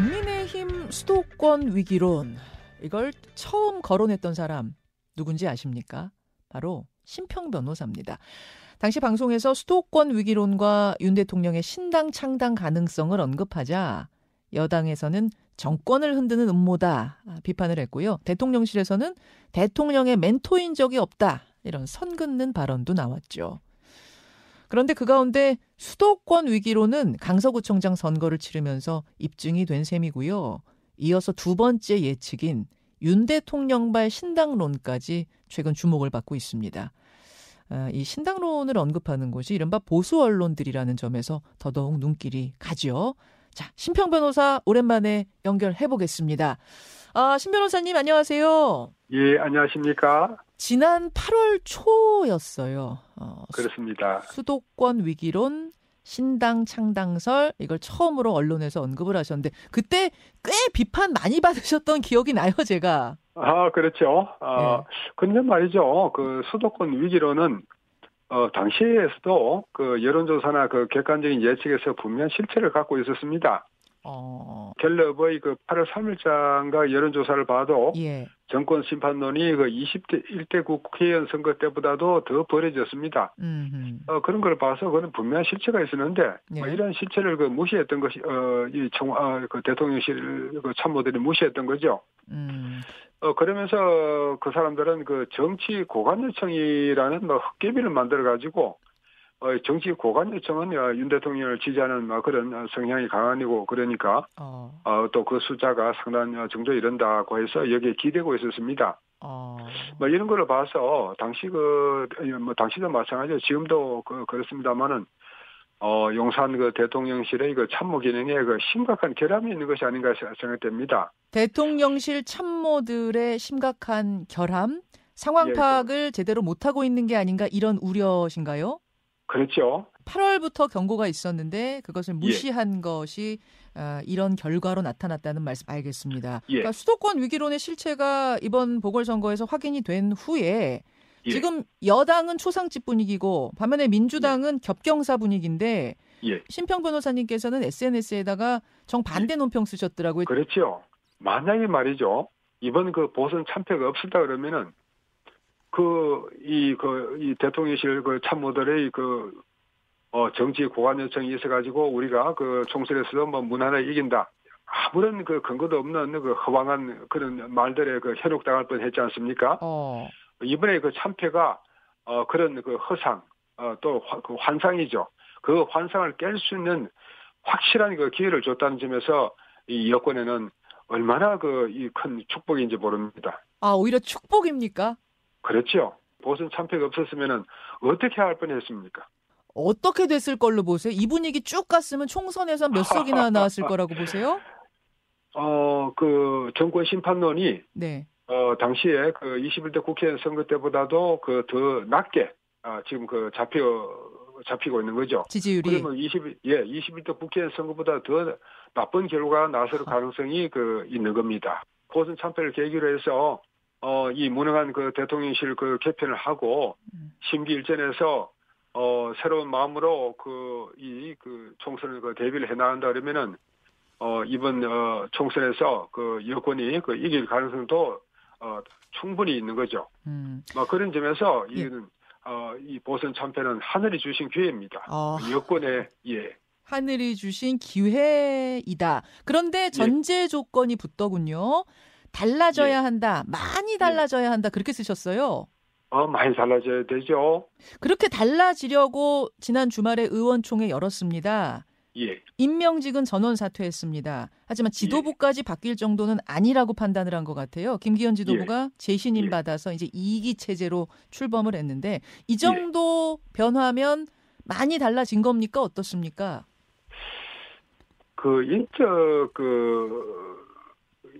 국민의힘 수도권 위기론 이걸 처음 거론했던 사람 누군지 아십니까? 바로 심평 변호사입니다. 당시 방송에서 수도권 위기론과 윤 대통령의 신당 창당 가능성을 언급하자 여당에서는 정권을 흔드는 음모다 비판을 했고요. 대통령실에서는 대통령의 멘토인 적이 없다 이런 선 긋는 발언도 나왔죠. 그런데 그 가운데 수도권 위기로는 강서구청장 선거를 치르면서 입증이 된 셈이고요. 이어서 두 번째 예측인 윤 대통령발 신당론까지 최근 주목을 받고 있습니다. 아, 이 신당론을 언급하는 곳이 이른바 보수 언론들이라는 점에서 더더욱 눈길이 가죠. 자, 신평 변호사 오랜만에 연결해 보겠습니다. 아, 신 변호사님 안녕하세요. 예, 안녕하십니까? 지난 8월 초였어요. 어, 그렇습니다. 수 도권 위기론 신당 창당설 이걸 처음으로 언론에서 언급을 하셨는데 그때 꽤 비판 많이 받으셨던 기억이 나요, 제가. 아, 그렇죠. 아, 네. 근데 말이죠. 그 수도권 위기론은 어, 당시에서도 그 여론조사나 그 객관적인 예측에서 분명 실체를 갖고 있었습니다. 어. 갤럽의 그 8월 3일장과 여론조사를 봐도 예. 정권 심판론이 그 20대 1대 국회의원 선거 때보다도 더 벌어졌습니다. 어, 그런 걸 봐서 그는 분명한 실체가 있었는데 뭐 예. 뭐 이런 실체를 그 무시했던 것이 어이 청, 아, 그 대통령실 그 참모들이 무시했던 거죠. 음. 어 그러면서 그 사람들은 그 정치 고관 요청이라는 뭐 헛개비를 만들어 가지고 어, 정치 고관 요청은 어, 윤 대통령을 지지하는 뭐 그런 성향이 강한이고 그러니까 어. 어또 그 숫자가 상당 정도 이른다고 해서 여기에 기대고 있었습니다. 어. 뭐 이런 걸로 봐서 당시 그뭐 당시도 마찬가지로 지금도 그 그렇습니다만은 어 용산 그 대통령실의 그 참모 기능에 그 심각한 결함이 있는 것이 아닌가 생각됩니다. 대통령실 참모들의 심각한 결함, 상황 예, 파악을 제대로 못 하고 있는 게 아닌가 이런 우려신가요? 그렇죠. 8월부터 경고가 있었는데 그것을 예. 무시한 예. 것이 어, 이런 결과로 나타났다는 말씀 알겠습니다. 예. 그러니까 수도권 위기론의 실체가 이번 보궐선거에서 확인이 된 후에 예. 지금 여당은 초상집 분위기고 반면에 민주당은 예. 겹경사 분위기인데 예. 신평 변호사님께서는 SNS에다가 정반대 논평 쓰셨더라고요. 그렇죠. 만약에 말이죠. 이번 그 보선 참패가 없었다 그러면은 그, 이, 그, 이 대통령실 그 참모들의 그, 어, 정치 고관 요청이 있어가지고 우리가 그 총선에서도 뭐 무난하게 이긴다. 아무런 그 근거도 없는 그 허황한 그런 말들에 그 현혹당할 뻔 했지 않습니까? 어. 이번에 그 참패가 어, 그런 그 허상, 어, 또그 환상이죠. 그 환상을 깰 수 있는 확실한 그 기회를 줬다는 점에서 이 여권에는 얼마나 그 이 큰 축복인지 모릅니다. 아, 오히려 축복입니까? 그렇죠. 보선 참패가 없었으면 어떻게 할 뻔했습니까? 어떻게 됐을 걸로 보세요? 이 분위기 쭉 갔으면 총선에서 몇 석이나 나왔을 거라고 보세요? 어, 그 정권 심판론이 네. 어, 당시에 그 21대 국회의원 선거 때보다도 그 더 낮게 아, 지금 그 잡혀 잡히고 있는 거죠. 지지율이 그러면 20 예, 21대 국회의원 선거보다 더 나쁜 결과가 나설 가능성이 그 있는 겁니다. 보선 참패를 계기로 해서 어, 이 무능한 그 대통령실 그 개편을 하고 음. 심기 일전에서 어, 새로운 마음으로 그, 이, 그 총선을 그 대비를 해 나간다 그러면은 어, 이번 어, 총선에서 그 여권이 그 이길 가능성도 어, 충분히 있는 거죠. 음. 뭐 그런 점에서 예. 이는 어, 이 보선 참패는 하늘이 주신 기회입니다. 어. 여권의 예. 하늘이 주신 기회이다. 그런데 예. 전제 조건이 붙더군요. 달라져야 예. 한다. 많이 예. 달라져야 한다. 그렇게 쓰셨어요. 어, 많이 달라져야 되죠. 그렇게 달라지려고 지난 주말에 의원총회 열었습니다. 예. 임명직은 전원 사퇴했습니다. 하지만 지도부까지 예. 바뀔 정도는 아니라고 판단을 한 것 같아요. 김기현 지도부가 예. 재신임 예. 받아서 이제 2기 체제로 출범을 했는데 이 정도 예. 변화면 많이 달라진 겁니까? 어떻습니까? 그 인적 그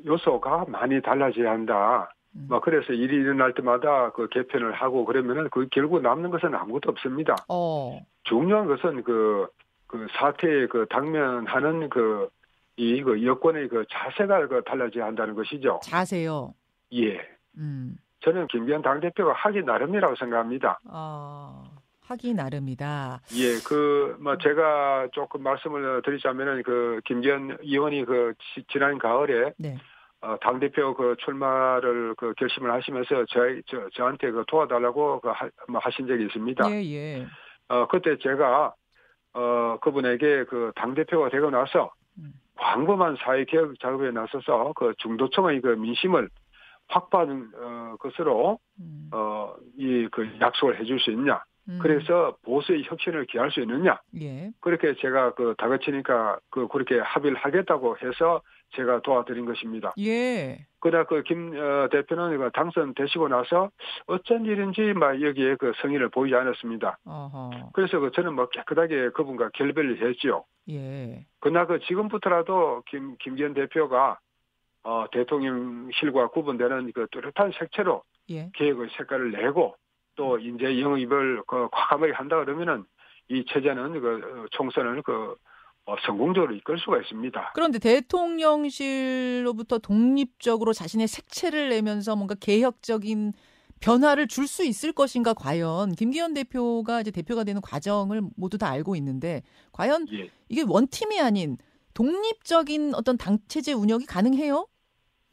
요소가 많이 달라져야 한다. 음. 뭐 그래서 일이 일어날 때마다 그 개편을 하고 그러면은 그 결국 남는 것은 아무것도 없습니다. 어. 중요한 것은 그, 그 사태에 그 당면하는 그, 이, 그 여권의 그 자세가 그 달라져야 한다는 것이죠. 자세요? 예. 음. 저는 김기현 당대표가 하기 나름이라고 생각합니다. 어. 하기 나름이다. 예, 그, 뭐, 제가 조금 말씀을 드리자면은, 그, 김기현 의원이 그, 지난 가을에, 네. 어, 당대표 그 출마를 그 결심을 하시면서 저희, 저, 저한테 그 도와달라고 그 하, 뭐 하신 적이 있습니다. 예, 예. 어, 그때 제가, 어, 그분에게 그 당대표가 되고 나서 음. 광범한 사회개혁 작업에 나서서 그 중도층의 그 민심을 확보하는, 어, 것으로, 음. 어, 이 그 약속을 해줄 수 있냐. 음. 그래서 보수의 혁신을 기할 수 있느냐. 예. 그렇게 제가 그 다그치니까 그 그렇게 합의를 하겠다고 해서 제가 도와드린 것입니다. 예. 그러나 그김 어, 대표는 그 당선되시고 나서 어쩐 일인지 막 여기에 그 성의를 보이지 않았습니다. 어허. 그래서 그 저는 뭐 깨끗하게 그분과 결별을 했지요. 예. 그러나 그 지금부터라도 김 김기현 대표가 어, 대통령실과 구분되는 그 뚜렷한 색채로 예. 계획의 색깔을 내고 또 이제 영입을 그 과감하게 한다 그러면은 이 체제는 그 어, 총선을 그 어, 성공적으로 이끌 수가 있습니다. 그런데 대통령실로부터 독립적으로 자신의 색채를 내면서 뭔가 개혁적인 변화를 줄 수 있을 것인가 과연 김기현 대표가 이제 대표가 되는 과정을 모두 다 알고 있는데 과연 예. 이게 원팀이 아닌 독립적인 어떤 당 체제 운영이 가능해요?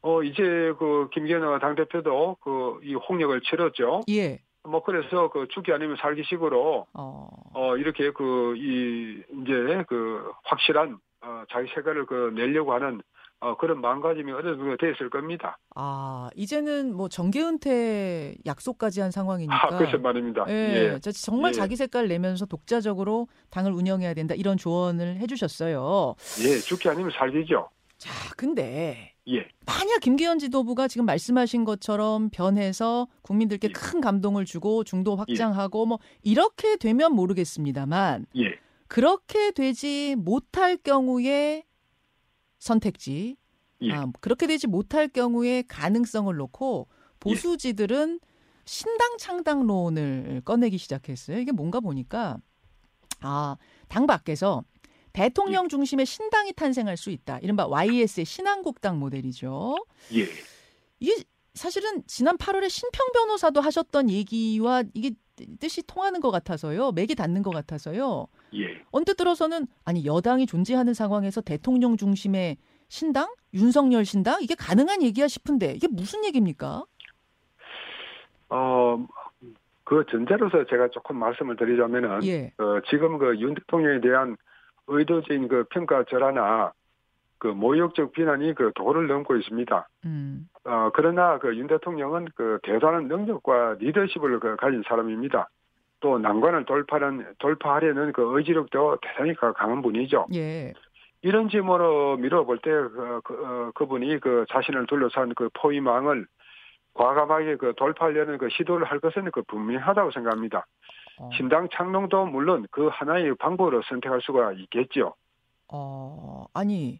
어 이제 그 김기현 당 대표도 그 이 홍역을 치렀죠. 예. 뭐 그래서 그 죽기 아니면 살기식으로 어, 어 이렇게 그 이 이제 그 확실한 어 자기 색깔을 그 내려고 하는 어 그런 마음가짐이 어느 정도 됐을 겁니다. 아 이제는 뭐 정계 은퇴 약속까지 한 상황이니까. 아, 그렇죠 말입니다. 예, 예. 정말 예. 자기 색깔 내면서 독자적으로 당을 운영해야 된다 이런 조언을 해주셨어요. 예, 죽기 아니면 살기죠. 자, 근데 예. 만약 김기현 지도부가 지금 말씀하신 것처럼 변해서 국민들께 예. 큰 감동을 주고 중도 확장하고 예. 뭐 이렇게 되면 모르겠습니다만 예. 그렇게 되지 못할 경우에 선택지 예. 아, 그렇게 되지 못할 경우에 가능성을 놓고 보수지들은 신당 창당론을 꺼내기 시작했어요. 이게 뭔가 보니까 아, 당 밖에서 대통령 예. 중심의 신당이 탄생할 수 있다. 이른바 YS의 신한국당 모델이죠. 예. 이게 사실은 지난 8월에 신평 변호사도 하셨던 얘기와 이게 뜻이 통하는 것 같아서요. 맥이 닿는 것 같아서요. 예. 언뜻 들어서는 아니 여당이 존재하는 상황에서 대통령 중심의 신당, 윤석열 신당 이게 가능한 얘기야 싶은데 이게 무슨 얘기입니까? 어, 그 전제로서 제가 조금 말씀을 드리자면은 예. 어, 지금 그 윤 대통령에 대한 의도적인 그 평가 절하나 그 모욕적 비난이 그 도를 넘고 있습니다. 음. 어, 그러나 그 윤 대통령은 그 대단한 능력과 리더십을 그 가진 사람입니다. 또 난관을 돌파하는, 돌파하려는 그 의지력도 대단히 강한 분이죠. 예. 이런 점으로 밀어볼 때, 그, 그, 어, 그분이 그 자신을 둘러싼 그 포위망을 과감하게 그 돌파하려는 그 시도를 할 것은 그 분명하다고 생각합니다. 어. 신당 창농도 물론 그 하나의 방법으로 선택할 수가 있겠죠. 어, 아니,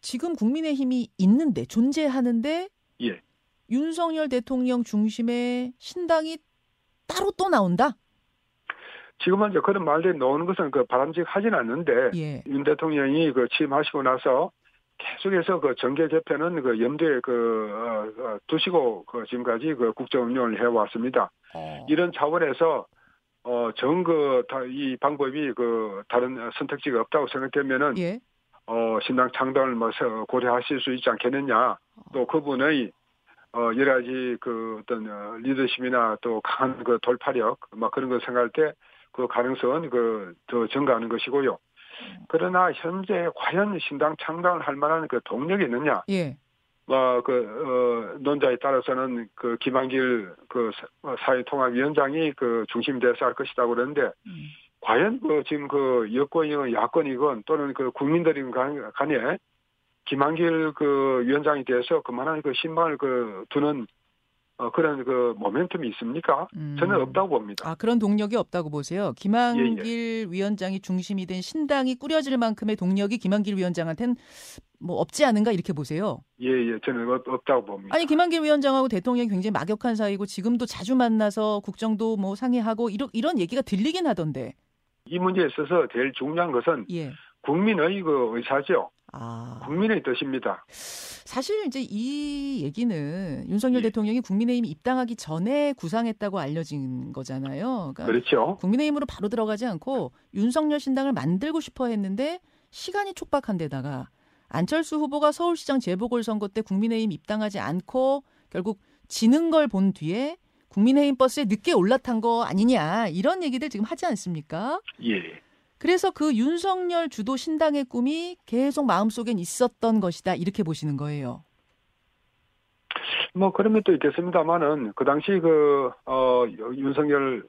지금 국민의힘이 있는데, 존재하는데, 예. 윤석열 대통령 중심의 신당이 따로 또 나온다? 지금은 이제 그런 말들이 나오는 것은 그 바람직하진 않는데, 예. 윤 대통령이 그 취임하시고 나서 계속해서 그 정계 개편은 그 염두에 그, 어, 어, 두시고 그 지금까지 그 국정 운영을 해왔습니다. 어. 이런 차원에서 어, 정그, 이 방법이 그, 다른 선택지가 없다고 생각되면은, 예. 어, 신당 창당을 뭐, 고려하실 수 있지 않겠느냐. 또 그분의, 어, 여러 가지 그 어떤 어, 리더십이나 또 강한 그 돌파력, 막 그런 거 생각할 때 그 가능성은 그, 더 증가하는 것이고요. 그러나 현재 과연 신당 창당을 할 만한 그 동력이 있느냐. 예. 뭐, 그, 어, 논자에 따라서는 그 김한길 그 사회통합위원장이 그 중심 돼서 할 것이다 그러는데, 음. 과연 그 지금 그 여권이건 야권이건 또는 그 국민들이 간에 김한길 그 위원장이 돼서 그만한 그 신망을 그 두는 어, 그런 그 모멘텀이 있습니까? 음. 저는 없다고 봅니다. 아, 그런 동력이 없다고 보세요. 김한길 예, 예. 위원장이 중심이 된 신당이 꾸려질 만큼의 동력이 김한길 위원장한테는 뭐 없지 않은가 이렇게 보세요. 예, 예. 저는 없 다고 봅니다. 아니, 김한길 위원장하고 대통령이 굉장히 막역한 사이고 지금도 자주 만나서 국정도 뭐 상의하고 이런, 이런 얘기가 들리긴 하던데. 이 문제에 있어서 제일 중요한 것은 예. 국민의 그 의사죠. 아. 국민의 뜻입니다. 사실 이제 이 얘기는 윤석열 예. 대통령이 국민의힘 입당하기 전에 구상했다고 알려진 거잖아요. 그러니까 그렇죠. 국민의힘으로 바로 들어가지 않고 윤석열 신당을 만들고 싶어 했는데 시간이 촉박한 데다가 안철수 후보가 서울시장 재보궐선거 때 국민의힘 입당하지 않고 결국 지는 걸 본 뒤에 국민의힘 버스에 늦게 올라탄 거 아니냐 이런 얘기들 지금 하지 않습니까? 예. 그래서 그 윤석열 주도 신당의 꿈이 계속 마음속엔 있었던 것이다 이렇게 보시는 거예요. 뭐 그런 면도 있겠습니다만은 그 당시 그어 윤석열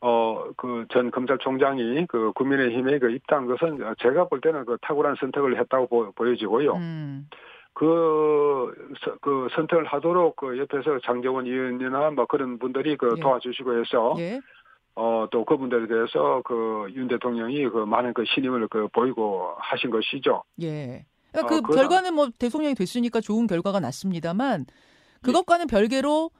어 그 전 검찰총장이 그 국민의힘에 그 입당 것은 제가 볼 때는 그 탁월한 선택을 했다고 보, 여지고요 음. 그, 그 선택을 하도록 그 옆에서 장재원 의원이나 뭐 그런 분들이 그 예. 도와주시고 해서 예. 어, 또 그분들에 대해서 그 윤 대통령이 그 많은 그 신임을 그 보이고 하신 것이죠. 예. 그러니까 그 어, 결과는 뭐 대통령이 됐으니까 좋은 결과가 났습니다만 그것과는 예. 별개로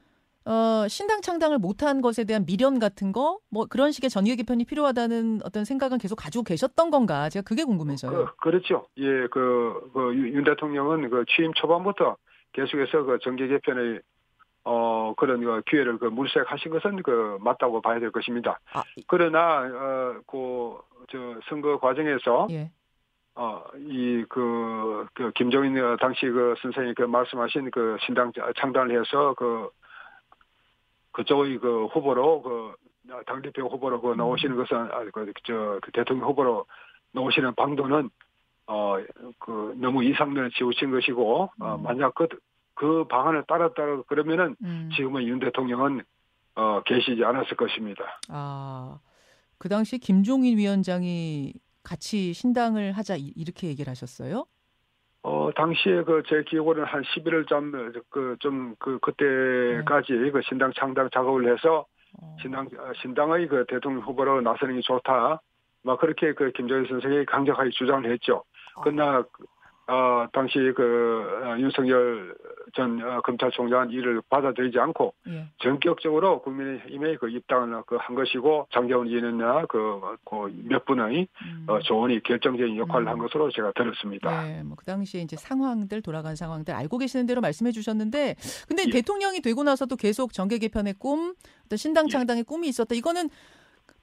어, 신당 창당을 못한 것에 대한 미련 같은 거, 뭐 그런 식의 전개 개편이 필요하다는 어떤 생각은 계속 가지고 계셨던 건가? 제가 그게 궁금해서요. 그, 렇죠 예, 그, 그, 윤 대통령은 그 취임 초반부터 계속해서 그 정계 개편의 어, 그런 그 기회를 그 물색하신 것은 그 맞다고 봐야 될 것입니다. 아, 그러나, 어, 그, 저, 선거 과정에서, 예. 어, 이, 그, 그, 김정인 당시 그 선생님이 그 말씀하신 그 신당 창단을 해서 그, 그쪽의 그 후보로 그, 당대표 후보로 그 나오시는 것은, 아, 그, 저, 그 대통령 후보로 나오시는 방도는, 어, 그, 너무 이상면을 지우친 것이고, 어, 음. 만약 그, 그 방안을 따랐다 그러면은 음. 지금은 윤 대통령은 어, 계시지 않았을 것입니다. 아, 그 당시 김종인 위원장이 같이 신당을 하자 이렇게 얘기를 하셨어요? 어, 당시에 그 제 기억으로는 한 11월 쯤그좀 그 그때까지 네. 그 신당 창당 작업을 해서 어. 신당 신당의 그 대통령 후보로 나서는 게 좋다. 막 그렇게 그 김정일 선생이 강력하게 주장을 했죠. 아. 그러나 어, 당시 그 어, 윤석열 전 어, 검찰총장은 이를 받아들이지 않고 예. 전격적으로 국민의힘에 그 입당을 그 한 것이고 장재원 의원이나 그몇 그 분의 음. 어, 조언이 결정적인 역할을 음. 한 것으로 제가 들었습니다. 네, 뭐 그 당시에 이제 상황들 돌아간 상황들 알고 계시는 대로 말씀해 주셨는데 근데 예. 대통령이 되고 나서도 계속 정계 개편의 꿈, 어떤 신당 예. 창당의 예. 꿈이 있었다. 이거는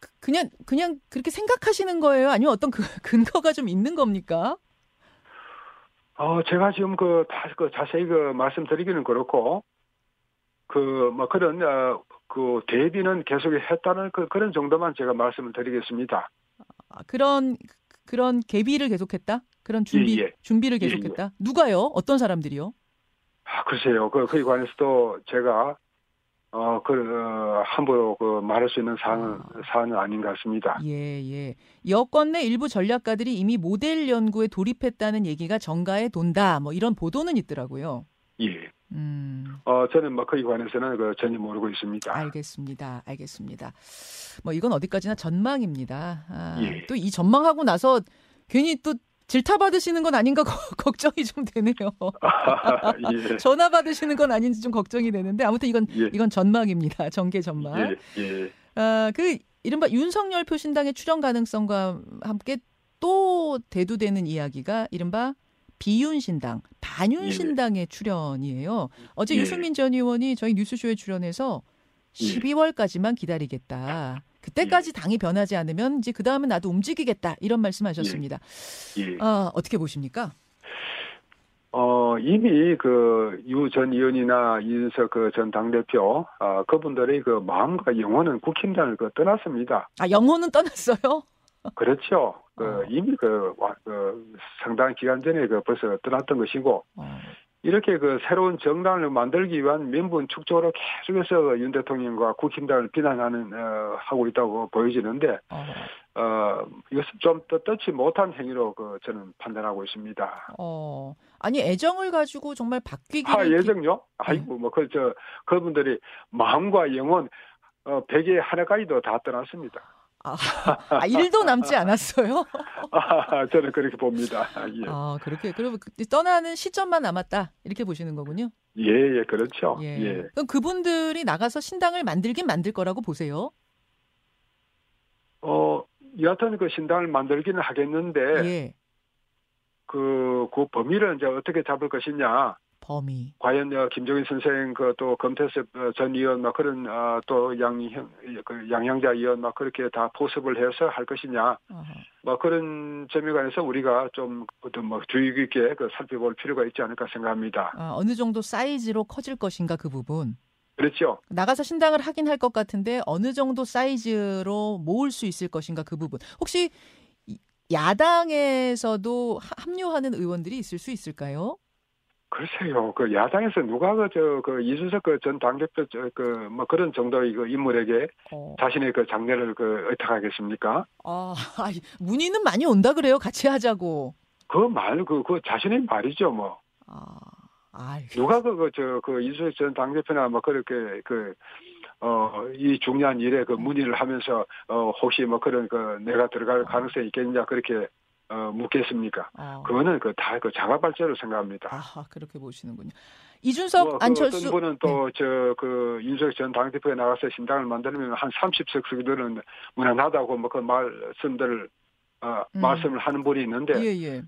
그, 그냥 그냥 그렇게 생각하시는 거예요? 아니면 어떤 그 근거가 좀 있는 겁니까? 어, 제가 지금 그, 다, 그 자세히 그 말씀드리기는 그렇고, 그, 뭐 그런, 어, 그 대비는 계속 했다는 그, 그런 정도만 제가 말씀을 드리겠습니다. 아, 그런, 그런 개비를 계속했다? 그런 준비, 예, 예. 준비를 예, 계속했다? 예, 누가요? 어떤 사람들이요? 아, 글쎄요. 그, 그에 관해서도 제가 어, 그, 어, 함부로 그 말할 수 있는 사안은, 아. 사안은 아닌 것 같습니다. 예, 예. 여권 내 일부 전략가들이 이미 모델 연구에 돌입했다는 얘기가 정가에 돈다. 뭐 이런 보도는 있더라고요. 예. 음. 어, 저는 뭐 그에 관해서는 그 전혀 모르고 있습니다. 알겠습니다. 알겠습니다. 뭐 이건 어디까지나 전망입니다. 아, 예. 또이 전망하고 나서 괜히 또 질타 받으시는 건 아닌가 걱정이 좀 되네요. 아, 예. 전화 받으시는 건 아닌지 좀 걱정이 되는데 아무튼 이건 예. 이건 전망입니다. 정계 전망. 예. 예. 아, 그 이른바 윤석열 표신당의 출연 가능성과 함께 또 대두되는 이야기가 이른바 비윤신당, 반윤신당의 예. 출연이에요. 어제 예. 유승민 전 의원이 저희 뉴스쇼에 출연해서 12월까지만 기다리겠다. 그때까지 예. 당이 변하지 않으면 이제 그 다음은 나도 움직이겠다 이런 말씀하셨습니다. 예. 예. 아, 어떻게 보십니까? 어, 이미 그 유 전 의원이나 이준석 그 전 당대표, 아, 그분들의 그 마음과 영혼은 국힘당을 그 떠났습니다. 아, 영혼은 떠났어요? 그렇죠. 그 어. 이미 그, 그 상당한 기간 전에 그 벌써 떠났던 것이고, 어. 이렇게 그 새로운 정당을 만들기 위한 민분 축적으로 계속해서 윤 대통령과 국힘당을 비난하는 어, 하고 있다고 보여지는데 어, 어 이것은 좀 떳떳지 못한 행위로 그 저는 판단하고 있습니다. 어 아니 애정을 가지고 정말 바뀌기 아 애정요? 네. 아이고 뭐그저 그분들이 마음과 영혼 어 베개 하나까지도 다 떠났습니다. 아, 아, 일도 남지 않았어요? 아, 저는 그렇게 봅니다. 예. 아, 그렇게. 그리고 그 떠나는 시점만 남았다. 이렇게 보시는 거군요. 예, 예, 그렇죠. 예. 예. 그럼 그분들이 나가서 신당을 만들긴 만들 거라고 보세요? 어, 여하튼 그 신당을 만들기는 하겠는데, 예. 그, 그 범위를 이제 어떻게 잡을 것이냐. 범위. 과연 어, 김종인 선생 그 또 검태섭 어, 전 의원 막 그런 어, 또 양형 그 양향자 의원 막 그렇게 다 포섭을 해서 할 것이냐. 어허. 뭐 그런 점에 관해서 우리가 좀 어떤 뭐 주의 깊게 그 살펴볼 필요가 있지 않을까 생각합니다. 아, 어느 정도 사이즈로 커질 것인가 그 부분. 그렇죠. 나가서 신당을 하긴 할 것 같은데 어느 정도 사이즈로 모을 수 있을 것인가 그 부분. 혹시 야당에서도 합류하는 의원들이 있을 수 있을까요? 글쎄요, 그 야당에서 누가 그저그 이준석 그 전 당대표 그뭐 그런 정도의 그 인물에게 어. 자신의 그 장례를 그 의탁하겠습니까? 아, 문의는 많이 온다 그래요. 같이 하자고. 그 말, 그, 그 자신의 말이죠, 뭐. 아, 알 누가 그, 그, 저, 그 이준석 전 당대표나 뭐 그렇게 그, 어, 이 중요한 일에 그 문의를 하면서, 어, 혹시 뭐 그런 그 내가 들어갈 가능성이 있겠느냐 그렇게 어, 묻겠습니까? 어. 그거는 그 다 그 자가 발제로 생각합니다. 아 그렇게 보시는군요. 이준석 뭐, 그 안철수 어떤 분은 또 저그 네. 윤석 전 당대표에 나가서 신당을 만들면 한 30석 정도는 무난하다고 뭐 그 말씀들 어, 음. 말씀을 하는 분이 있는데 예, 예.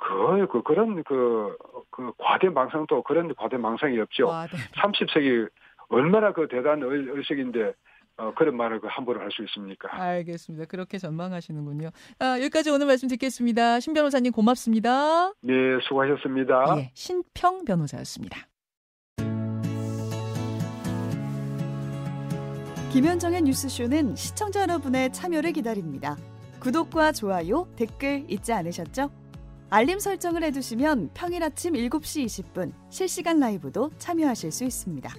그, 그, 그런, 그, 그, 과대망상도 그런 과대망상이 없죠. 과대. 30석이 얼마나 그 대단한 의식인데, 어, 그런 말을 그 함부로 할 수 있습니까? 알겠습니다. 그렇게 전망하시는군요. 아, 여기까지 오늘 말씀 듣겠습니다. 신 변호사님 고맙습니다. 네, 수고하셨습니다. 예, 신평 변호사였습니다. 김현정의 뉴스쇼는 시청자 여러분의 참여를 기다립니다. 구독과 좋아요, 댓글 잊지 않으셨죠? 알림 설정을 해두시면 평일 아침 7시 20분 실시간 라이브도 참여하실 수 있습니다.